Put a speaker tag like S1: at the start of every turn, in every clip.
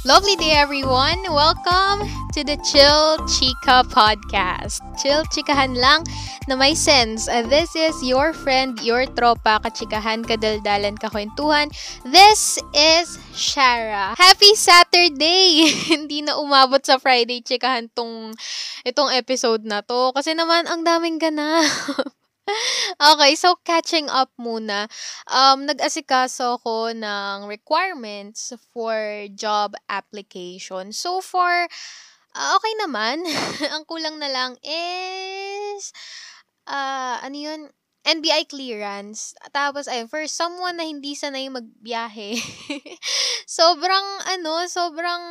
S1: Lovely day, everyone! Welcome to the Chill Chica podcast. Chill chikahan lang na may sense. Uh, this is your friend, your tropa, kachikahan, kadaldalan, kakwentuhan. This is Shara. Happy Saturday! Hindi na umabot sa Friday chikahan tong itong episode na to. Kasi naman, ang daming gana. Okay, so catching up muna. Um, nag-asikaso ako ng requirements for job application. So far, uh, okay naman. Ang kulang na lang is, uh, ano yun? NBI clearance. Tapos, ayun, for someone na hindi sanay magbiyahe, sobrang, ano, sobrang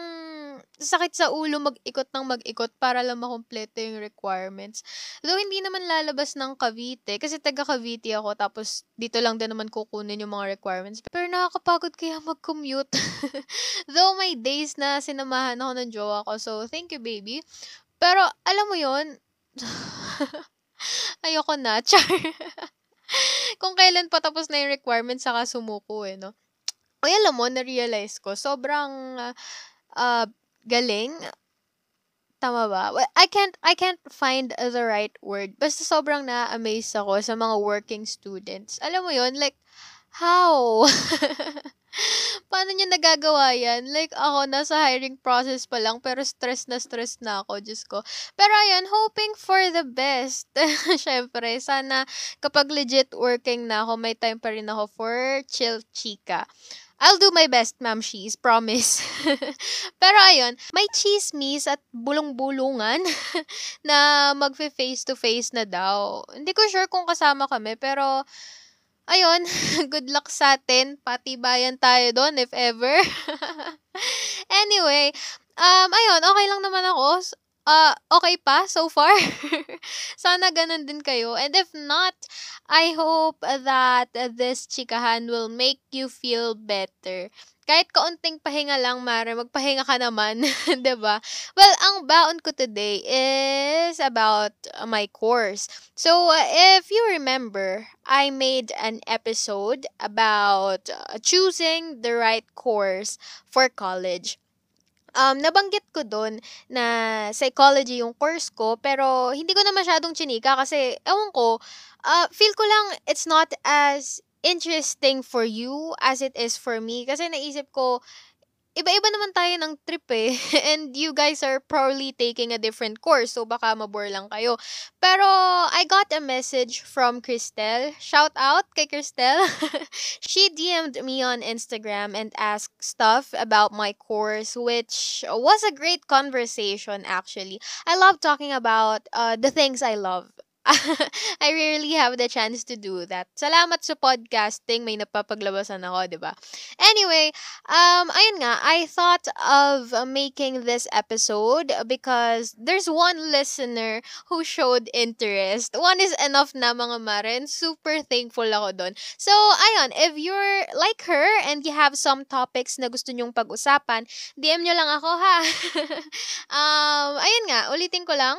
S1: sakit sa ulo mag-ikot ng mag-ikot para lang makumpleto yung requirements. Though, hindi naman lalabas ng Cavite, kasi taga Cavite ako, tapos dito lang din naman kukunin yung mga requirements. Pero nakakapagod kaya mag-commute. Though, may days na sinamahan ako ng jowa ko, so thank you, baby. Pero, alam mo yon Ayoko na. Char. Kung kailan pa tapos na yung requirements, saka sumuko eh, no? Ay, alam mo, na-realize ko, sobrang uh, galing. Tama ba? Well, I can't, I can't find the right word. Basta sobrang na-amaze ako sa mga working students. Alam mo yon like, how? Paano niya nagagawa yan? Like, ako, nasa hiring process pa lang, pero stress na stress na ako, Diyos ko. Pero ayun, hoping for the best. Siyempre, sana kapag legit working na ako, may time pa rin ako for chill chika. I'll do my best, ma'am she's, promise. Pero ayun, may chismis at bulong-bulungan na magfe-face to face na daw. Hindi ko sure kung kasama kami, pero ayun, good luck sa atin. Patibayan tayo doon if ever. anyway, um, ayun, okay lang naman ako. Uh, okay pa so far. Sana ganun din kayo. And if not, I hope that this chikahan will make you feel better kahit kaunting pahinga lang, Mare, magpahinga ka naman, 'di ba? Well, ang baon ko today is about my course. So, if you remember, I made an episode about uh, choosing the right course for college. Um, nabanggit ko doon na psychology yung course ko, pero hindi ko na masyadong chinika kasi, ewan ko, uh, feel ko lang it's not as interesting for you as it is for me. Kasi naisip ko, iba-iba naman tayo ng trip eh. And you guys are probably taking a different course. So, baka mabore lang kayo. Pero, I got a message from Cristel. Shout out kay Cristel. She DM'd me on Instagram and asked stuff about my course, which was a great conversation actually. I love talking about uh, the things I love. I rarely have the chance to do that. Salamat sa podcasting, may napapaglabasan ako, 'di ba? Anyway, um ayun nga, I thought of making this episode because there's one listener who showed interest. One is enough na mga maren. Super thankful ako doon. So, ayun, if you're like her and you have some topics na gusto nyong pag-usapan, DM nyo lang ako ha. um, ayun nga, ulitin ko lang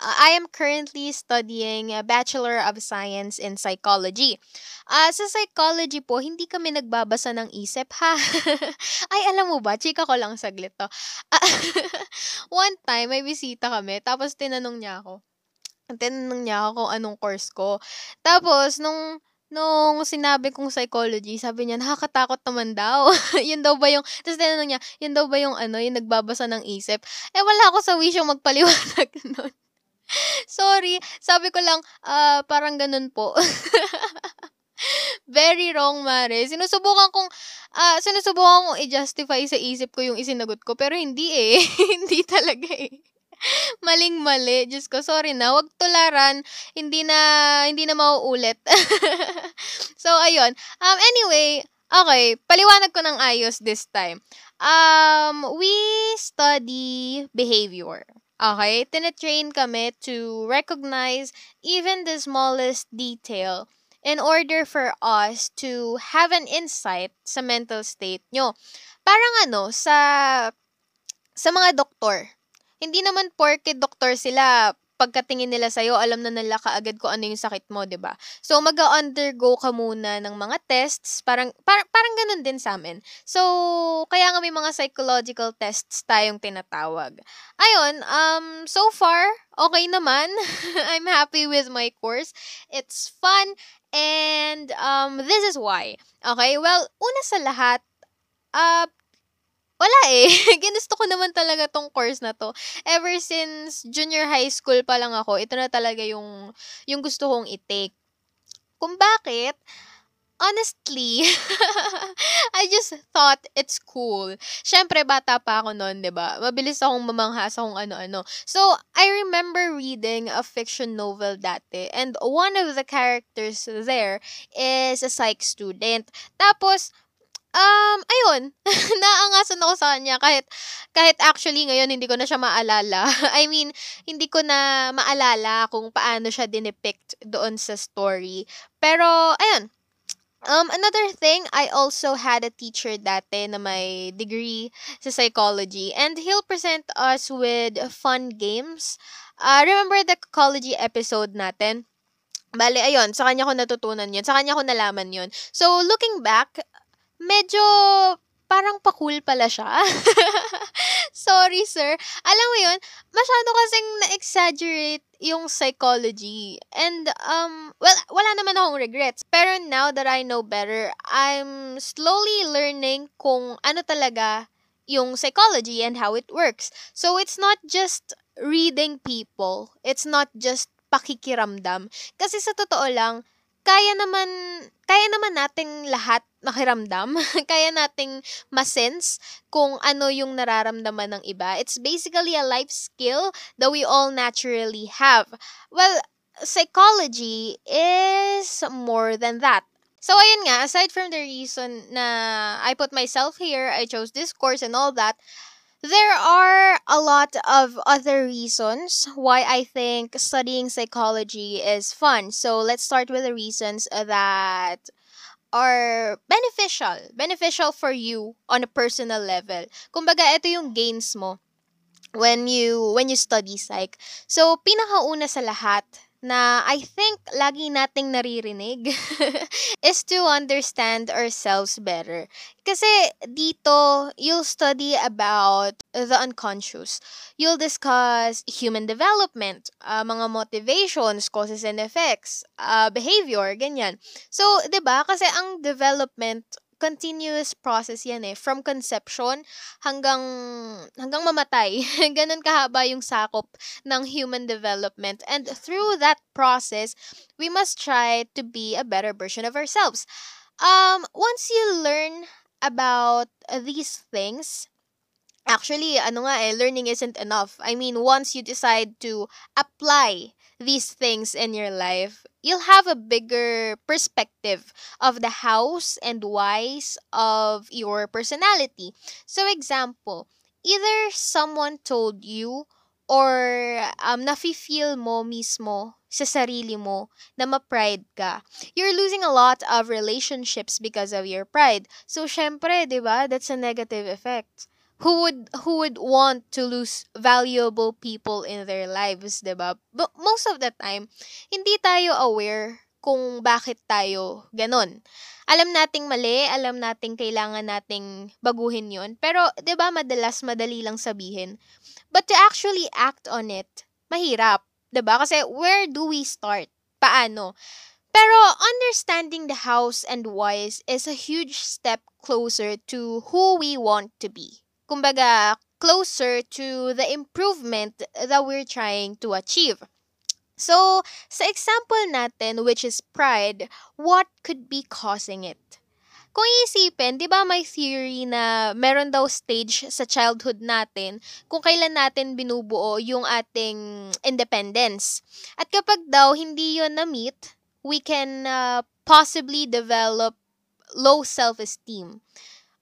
S1: Uh, I am currently studying a Bachelor of Science in Psychology. Uh, sa psychology po, hindi kami nagbabasa ng isip, ha? Ay, alam mo ba, chika ko lang saglit to. Uh, one time, may bisita kami, tapos tinanong niya ako. Tinanong niya ako kung anong course ko. Tapos, nung nung sinabi kong psychology, sabi niya, nakakatakot naman daw. yun daw ba yung, tapos tinanong niya, yun daw ba yung ano, yung nagbabasa ng isip? Eh, wala ako sa wish yung magpaliwanag nun. Sorry, sabi ko lang, uh, parang ganun po. Very wrong, Mare. Sinusubukan kong, uh, sinusubukan kong i-justify sa isip ko yung isinagot ko, pero hindi eh. hindi talaga eh. Maling-mali. Diyos ko, sorry na. Huwag tularan. Hindi na, hindi na mauulit. so, ayun. Um, anyway, okay. Paliwanag ko ng ayos this time. Um, we study behavior. Okay? Tinetrain kami to recognize even the smallest detail in order for us to have an insight sa mental state nyo. Parang ano, sa sa mga doktor. Hindi naman porke doktor sila, pagkatingin nila sa'yo, alam na nila kaagad kung ano yung sakit mo, 'di ba? So mag-undergo ka muna ng mga tests, parang par- parang ganun din sa amin. So kaya nga may mga psychological tests tayong tinatawag. Ayun, um so far okay naman. I'm happy with my course. It's fun and um this is why. Okay? Well, una sa lahat, uh, wala eh. Ginusto ko naman talaga tong course na to. Ever since junior high school pa lang ako, ito na talaga yung, yung gusto kong i-take. Kung bakit, honestly, I just thought it's cool. Siyempre, bata pa ako noon, di ba? Mabilis akong mamangha sa kung ano-ano. So, I remember reading a fiction novel dati, and one of the characters there is a psych student. Tapos, Um, ayun, naangasan ako sa kanya kahit kahit actually ngayon hindi ko na siya maalala. I mean, hindi ko na maalala kung paano siya dinepict doon sa story. Pero ayun, Um, another thing, I also had a teacher dati na may degree sa psychology and he'll present us with fun games. Uh, remember the psychology episode natin? Bale, ayun, sa kanya ko natutunan yun. Sa kanya ko nalaman yun. So, looking back, medyo parang pa-cool pala siya. Sorry, sir. Alam mo yun, masyado kasing na-exaggerate yung psychology. And, um, well, wala naman akong regrets. Pero now that I know better, I'm slowly learning kung ano talaga yung psychology and how it works. So, it's not just reading people. It's not just pakikiramdam. Kasi sa totoo lang, kaya naman kaya naman nating lahat makiramdam. kaya nating masense kung ano yung nararamdaman ng iba. It's basically a life skill that we all naturally have. Well, psychology is more than that. So, ayun nga, aside from the reason na I put myself here, I chose this course and all that, there are a lot of other reasons why I think studying psychology is fun. So let's start with the reasons that are beneficial. Beneficial for you on a personal level. Kumbaga, ito yung gains mo when you when you study psych. So pinakauna sa lahat, na I think lagi nating naririnig is to understand ourselves better. Kasi dito, you'll study about the unconscious. You'll discuss human development, uh, mga motivations, causes and effects, uh, behavior, ganyan. So, 'di ba? Kasi ang development continuous process yan eh. From conception hanggang, hanggang mamatay. Ganun kahaba yung sakop ng human development. And through that process, we must try to be a better version of ourselves. Um, once you learn about these things, Actually, ano nga eh, learning isn't enough. I mean, once you decide to apply these things in your life, you'll have a bigger perspective of the hows and whys of your personality. So, example, either someone told you or um, nafe-feel mo mismo sa sarili mo na ma-pride ka. You're losing a lot of relationships because of your pride. So, syempre, di ba, that's a negative effect who would who would want to lose valuable people in their lives, 'di ba? But most of the time, hindi tayo aware kung bakit tayo ganon. Alam nating mali, alam nating kailangan nating baguhin 'yon, pero 'di ba madalas madali lang sabihin. But to actually act on it, mahirap, 'di ba? Kasi where do we start? Paano? Pero understanding the hows and whys is a huge step closer to who we want to be kumbaga, closer to the improvement that we're trying to achieve. So, sa example natin, which is pride, what could be causing it? Kung iisipin, di ba may theory na meron daw stage sa childhood natin kung kailan natin binubuo yung ating independence. At kapag daw hindi yon na-meet, we can uh, possibly develop low self-esteem.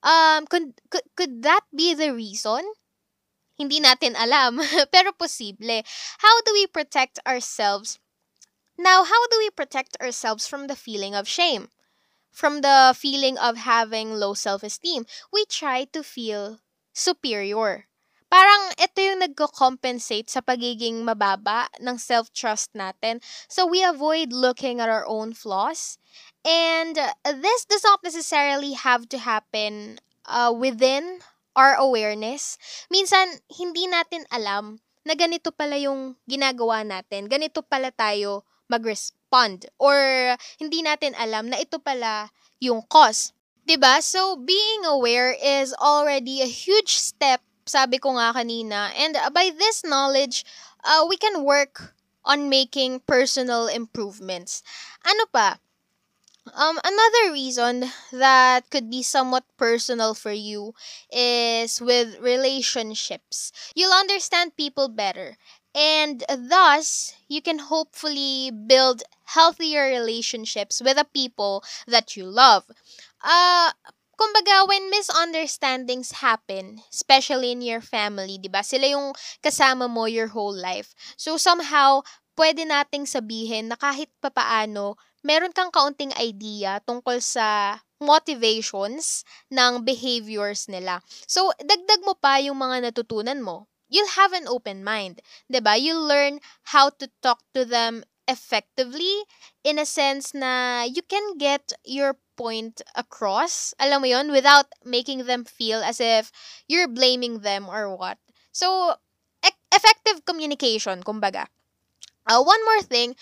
S1: Um, could, could, could that be the reason? Hindi natin alam, pero posible. How do we protect ourselves? Now, how do we protect ourselves from the feeling of shame? From the feeling of having low self esteem? We try to feel superior. Parang ito yung nagko-compensate sa pagiging mababa ng self-trust natin. So we avoid looking at our own flaws. And this does not necessarily have to happen uh, within our awareness. Minsan, hindi natin alam na ganito pala yung ginagawa natin. Ganito pala tayo mag-respond. Or hindi natin alam na ito pala yung cause. 'Di ba? So being aware is already a huge step, sabi ko nga kanina. And by this knowledge, uh, we can work on making personal improvements. Ano pa? Um, another reason that could be somewhat personal for you is with relationships. You'll understand people better. And thus, you can hopefully build healthier relationships with the people that you love. Uh, kumbaga, when misunderstandings happen, especially in your family, di ba? Sila yung kasama mo your whole life. So, somehow, pwede nating sabihin na kahit papaano, meron kang kaunting idea tungkol sa motivations ng behaviors nila. So, dagdag mo pa yung mga natutunan mo. You'll have an open mind. ba? Diba? You'll learn how to talk to them effectively in a sense na you can get your point across, alam mo yon without making them feel as if you're blaming them or what. So, e- effective communication, kumbaga. Uh, one more thing,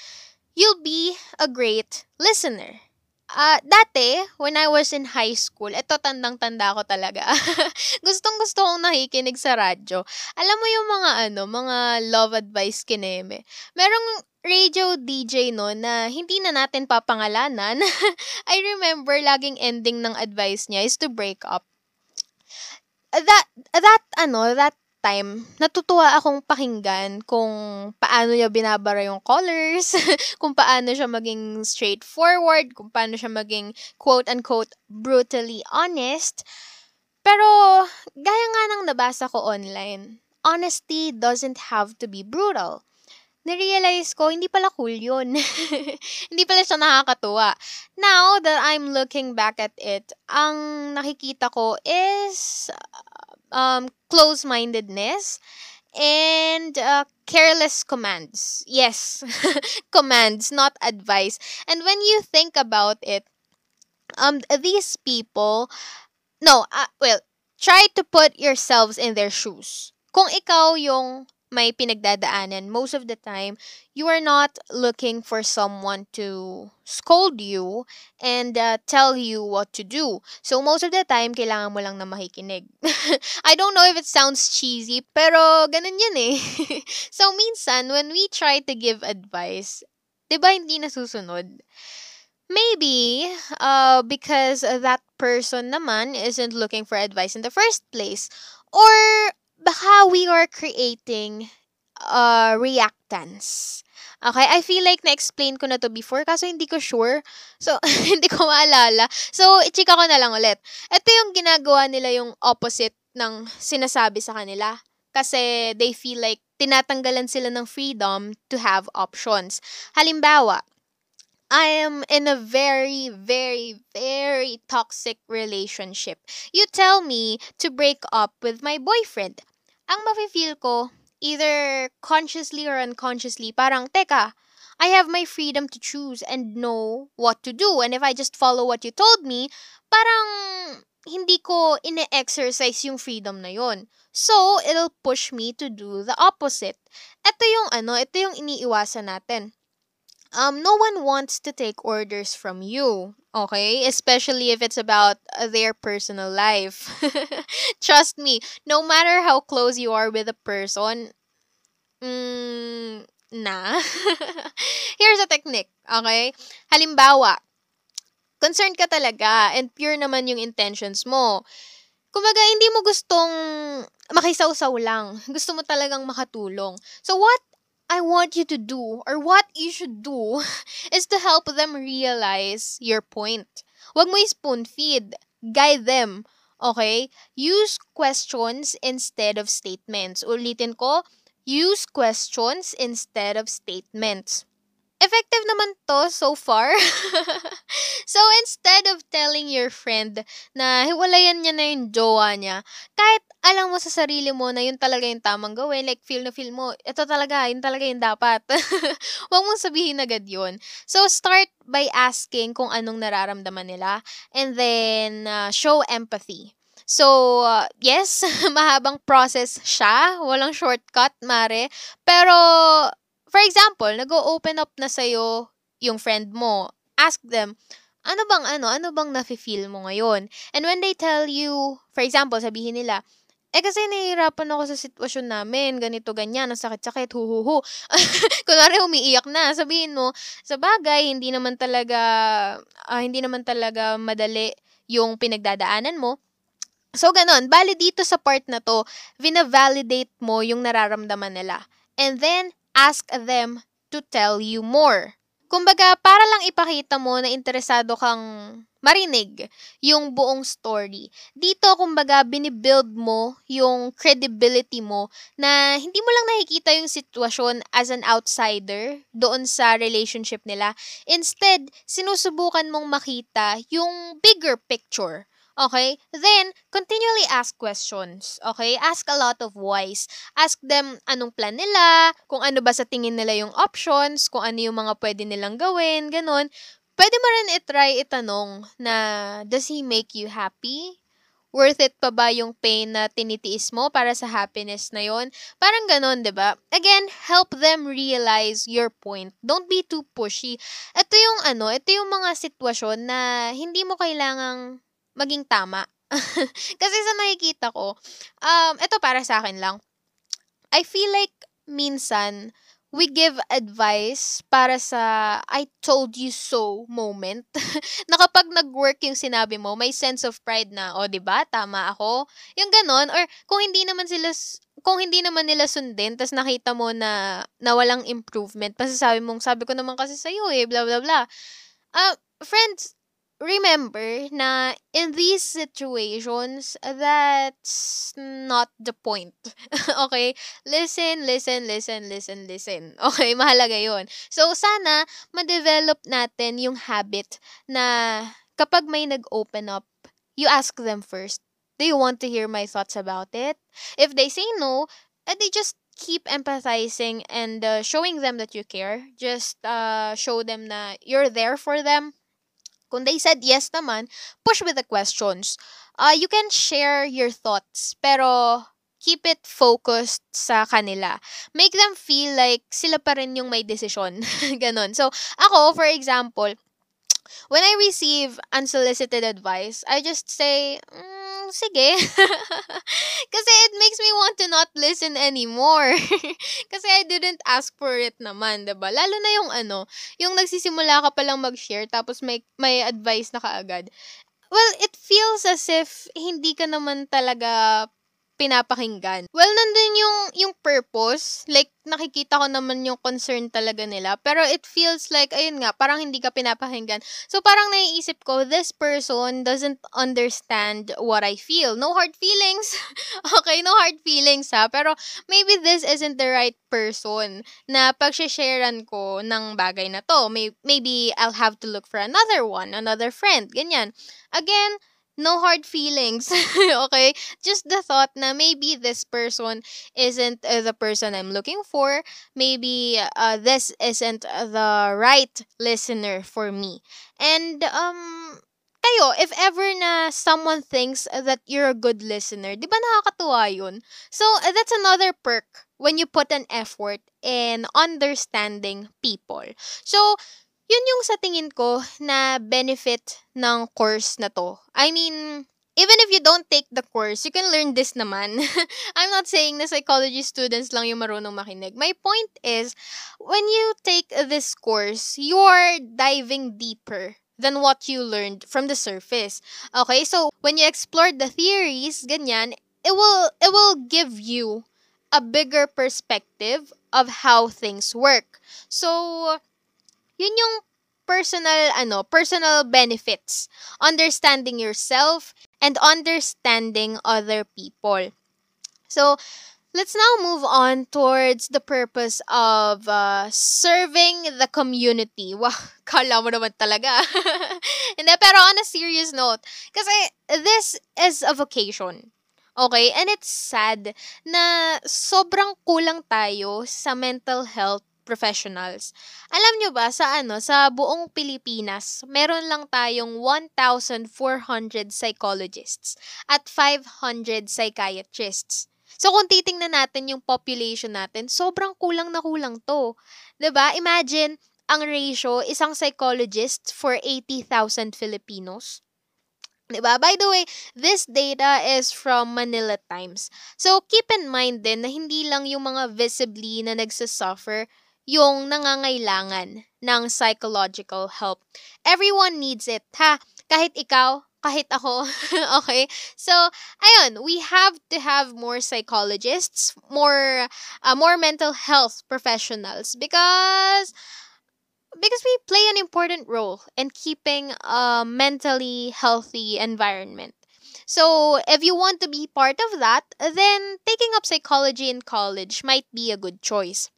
S1: you'll be a great listener. Uh, dati, when I was in high school, eto tandang-tanda ko talaga. Gustong-gusto kong nakikinig sa radyo. Alam mo yung mga ano, mga love advice kineme. Merong radio DJ no na hindi na natin papangalanan. I remember laging ending ng advice niya is to break up. That, that, ano, that time, natutuwa akong pakinggan kung paano niya binabara yung colors, kung paano siya maging straightforward, kung paano siya maging quote-unquote brutally honest. Pero, gaya nga ng nabasa ko online, honesty doesn't have to be brutal. Narealize ko, hindi pala cool yun. hindi pala siya nakakatuwa. Now that I'm looking back at it, ang nakikita ko is um, close-mindedness, and uh, careless commands. Yes, commands, not advice. And when you think about it, um, these people, no, uh, well, try to put yourselves in their shoes. Kung ikaw yung may pinagdadaanan, most of the time, you are not looking for someone to scold you and uh, tell you what to do. So, most of the time, kailangan mo lang na makikinig. I don't know if it sounds cheesy, pero ganun yun eh. so, minsan, when we try to give advice, di ba hindi nasusunod? Maybe uh, because that person naman isn't looking for advice in the first place. Or baka we are creating uh, reactants. Okay, I feel like na-explain ko na to before kaso hindi ko sure. So, hindi ko maalala. So, ichika ko na lang ulit. Ito yung ginagawa nila yung opposite ng sinasabi sa kanila. Kasi they feel like tinatanggalan sila ng freedom to have options. Halimbawa, I am in a very, very, very toxic relationship. You tell me to break up with my boyfriend. Ang mafe-feel ko, either consciously or unconsciously, parang, teka, I have my freedom to choose and know what to do. And if I just follow what you told me, parang hindi ko ine-exercise yung freedom na yon. So, it'll push me to do the opposite. Ito yung ano, ito yung iniiwasan natin um, no one wants to take orders from you, okay? Especially if it's about uh, their personal life. Trust me, no matter how close you are with a person, mm, nah. Here's a technique, okay? Halimbawa, concerned ka talaga and pure naman yung intentions mo. Kumbaga, hindi mo gustong makisawsaw lang. Gusto mo talagang makatulong. So, what I want you to do, or what you should do, is to help them realize your point. Huwag mo spoon feed. Guide them. Okay? Use questions instead of statements. Ulitin ko, use questions instead of statements. Effective naman to so far. so, instead of telling your friend na hiwalayan niya na yung jowa niya, kahit alam mo sa sarili mo na yun talaga yung tamang gawin, like feel na feel mo, ito talaga, yun talaga yung dapat. Huwag mong sabihin agad yun. So, start by asking kung anong nararamdaman nila and then uh, show empathy. So, uh, yes, mahabang process siya. Walang shortcut, mare. Pero, for example, nag-open up na sa'yo yung friend mo. Ask them, ano bang ano, ano bang nafe-feel mo ngayon? And when they tell you, for example, sabihin nila, eh kasi nahihirapan ako sa sitwasyon namin, ganito, ganyan, ang sakit-sakit, huhuhu. Kunwari umiiyak na, sabihin mo, sa bagay, hindi naman talaga, uh, hindi naman talaga madali yung pinagdadaanan mo. So, ganun. Bali dito sa part na to, vina-validate mo yung nararamdaman nila. And then, ask them to tell you more. Kumbaga, para lang ipakita mo na interesado kang marinig yung buong story. Dito, kumbaga, binibuild mo yung credibility mo na hindi mo lang nakikita yung sitwasyon as an outsider doon sa relationship nila. Instead, sinusubukan mong makita yung bigger picture Okay? Then, continually ask questions. Okay? Ask a lot of whys. Ask them anong plan nila, kung ano ba sa tingin nila yung options, kung ano yung mga pwede nilang gawin, ganun. Pwede mo rin itry itanong na, does he make you happy? Worth it pa ba yung pain na tinitiis mo para sa happiness na yon? Parang ganun, ba diba? Again, help them realize your point. Don't be too pushy. Ito yung ano, ito yung mga sitwasyon na hindi mo kailangang maging tama. Kasi sa nakikita ko, um, ito para sa akin lang. I feel like minsan, we give advice para sa I told you so moment. na kapag nag-work yung sinabi mo, may sense of pride na, o, oh, di ba tama ako? Yung ganon. Or kung hindi naman sila, kung hindi naman nila sundin, tas nakita mo na, na walang improvement, pasasabi mong, sabi ko naman kasi sa'yo eh, blah, blah, blah. Uh, friends, remember na in these situations, that's not the point. okay? Listen, listen, listen, listen, listen. Okay, mahalaga yon So, sana ma-develop natin yung habit na kapag may nag-open up, you ask them first, do you want to hear my thoughts about it? If they say no, eh, they just keep empathizing and uh, showing them that you care. Just uh, show them na you're there for them Kung they said yes naman, push with the questions. Uh, you can share your thoughts, pero keep it focused sa kanila. Make them feel like sila pa rin yung may desisyon. Ganon. So, ako, for example, when I receive unsolicited advice, I just say, mm, sige. Kasi it makes me want to not listen anymore. Kasi I didn't ask for it naman, ba? Lalo na yung ano, yung nagsisimula ka pa lang mag-share tapos may may advice na kaagad. Well, it feels as if hindi ka naman talaga pinapakinggan. Well, nandun yung, yung purpose. Like, nakikita ko naman yung concern talaga nila. Pero it feels like, ayun nga, parang hindi ka pinapakinggan. So, parang naiisip ko, this person doesn't understand what I feel. No hard feelings. okay, no hard feelings ha. Pero, maybe this isn't the right person na pagsisharean ko ng bagay na to. Maybe I'll have to look for another one, another friend, ganyan. Again, no hard feelings. okay? Just the thought na maybe this person isn't uh, the person I'm looking for. Maybe uh, this isn't the right listener for me. And um kayo, if ever na someone thinks that you're a good listener, di ba nakakatuwa yun? So, uh, that's another perk when you put an effort in understanding people. So, yun yung sa tingin ko na benefit ng course na to. I mean, even if you don't take the course, you can learn this naman. I'm not saying na psychology students lang yung marunong makinig. My point is, when you take this course, you're diving deeper than what you learned from the surface. Okay? So, when you explore the theories, ganyan, it will it will give you a bigger perspective of how things work. So, yun yung personal ano, personal benefits, understanding yourself and understanding other people. So, Let's now move on towards the purpose of uh, serving the community. Wow, kala mo naman talaga. Hindi, pero on a serious note, kasi this is a vocation. Okay? And it's sad na sobrang kulang tayo sa mental health professionals. Alam nyo ba, sa ano, sa buong Pilipinas, meron lang tayong 1,400 psychologists at 500 psychiatrists. So, kung titingnan natin yung population natin, sobrang kulang na kulang to. ba diba? Imagine, ang ratio, isang psychologist for 80,000 Filipinos. Diba? By the way, this data is from Manila Times. So, keep in mind din na hindi lang yung mga visibly na nagsasuffer yung nangangailangan ng psychological help. Everyone needs it, ha? Kahit ikaw, kahit ako. okay? So, ayun, we have to have more psychologists, more uh, more mental health professionals because because we play an important role in keeping a mentally healthy environment. So, if you want to be part of that, then taking up psychology in college might be a good choice.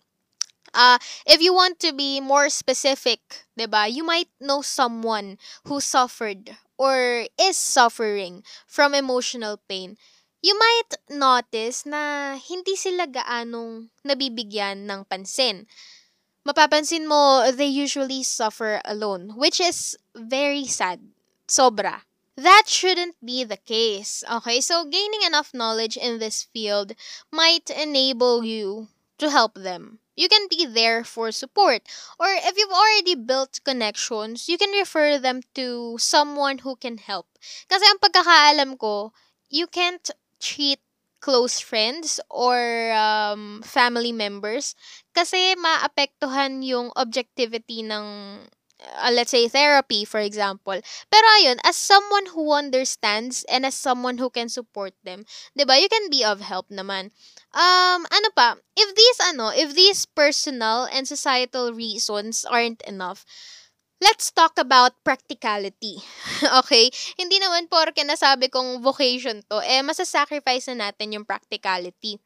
S1: Uh, if you want to be more specific, 'di ba? You might know someone who suffered or is suffering from emotional pain, you might notice na hindi sila gaanong nabibigyan ng pansin. Mapapansin mo, they usually suffer alone, which is very sad. Sobra. That shouldn't be the case. Okay, so gaining enough knowledge in this field might enable you to help them you can be there for support. Or if you've already built connections, you can refer them to someone who can help. Kasi ang pagkakaalam ko, you can't treat close friends or um, family members kasi maapektuhan yung objectivity ng uh, let's say therapy for example. Pero ayun, as someone who understands and as someone who can support them, 'di ba? You can be of help naman. Um ano pa, if these ano, if these personal and societal reasons aren't enough, let's talk about practicality. okay? Hindi naman porke nasabi kong vocation to, eh masasacrifice na natin yung practicality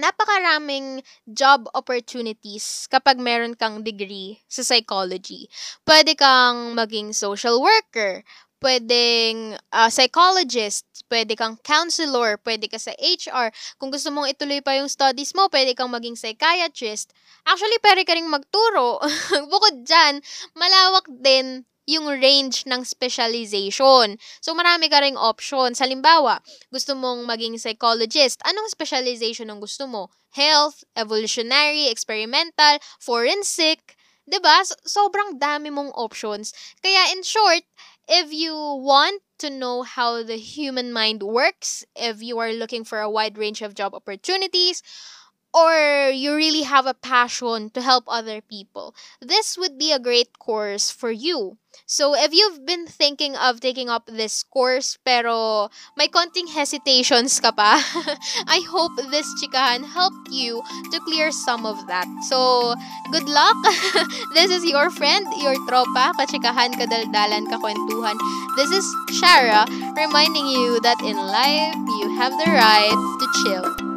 S1: napakaraming job opportunities kapag meron kang degree sa psychology. Pwede kang maging social worker, pwedeng uh, psychologist, pwede kang counselor, pwede ka sa HR. Kung gusto mong ituloy pa yung studies mo, pwede kang maging psychiatrist. Actually, pwede ka rin magturo. Bukod dyan, malawak din yung range ng specialization. So, marami ka ring options. Halimbawa, gusto mong maging psychologist. Anong specialization ang gusto mo? Health, evolutionary, experimental, forensic, 'di ba? So, sobrang dami mong options. Kaya in short, if you want to know how the human mind works, if you are looking for a wide range of job opportunities, or you really have a passion to help other people, this would be a great course for you. So, if you've been thinking of taking up this course pero may konting hesitations ka pa, I hope this chikahan helped you to clear some of that. So, good luck! this is your friend, your tropa, kachikahan, kadaldalan, kakwentuhan. This is Shara reminding you that in life, you have the right to chill.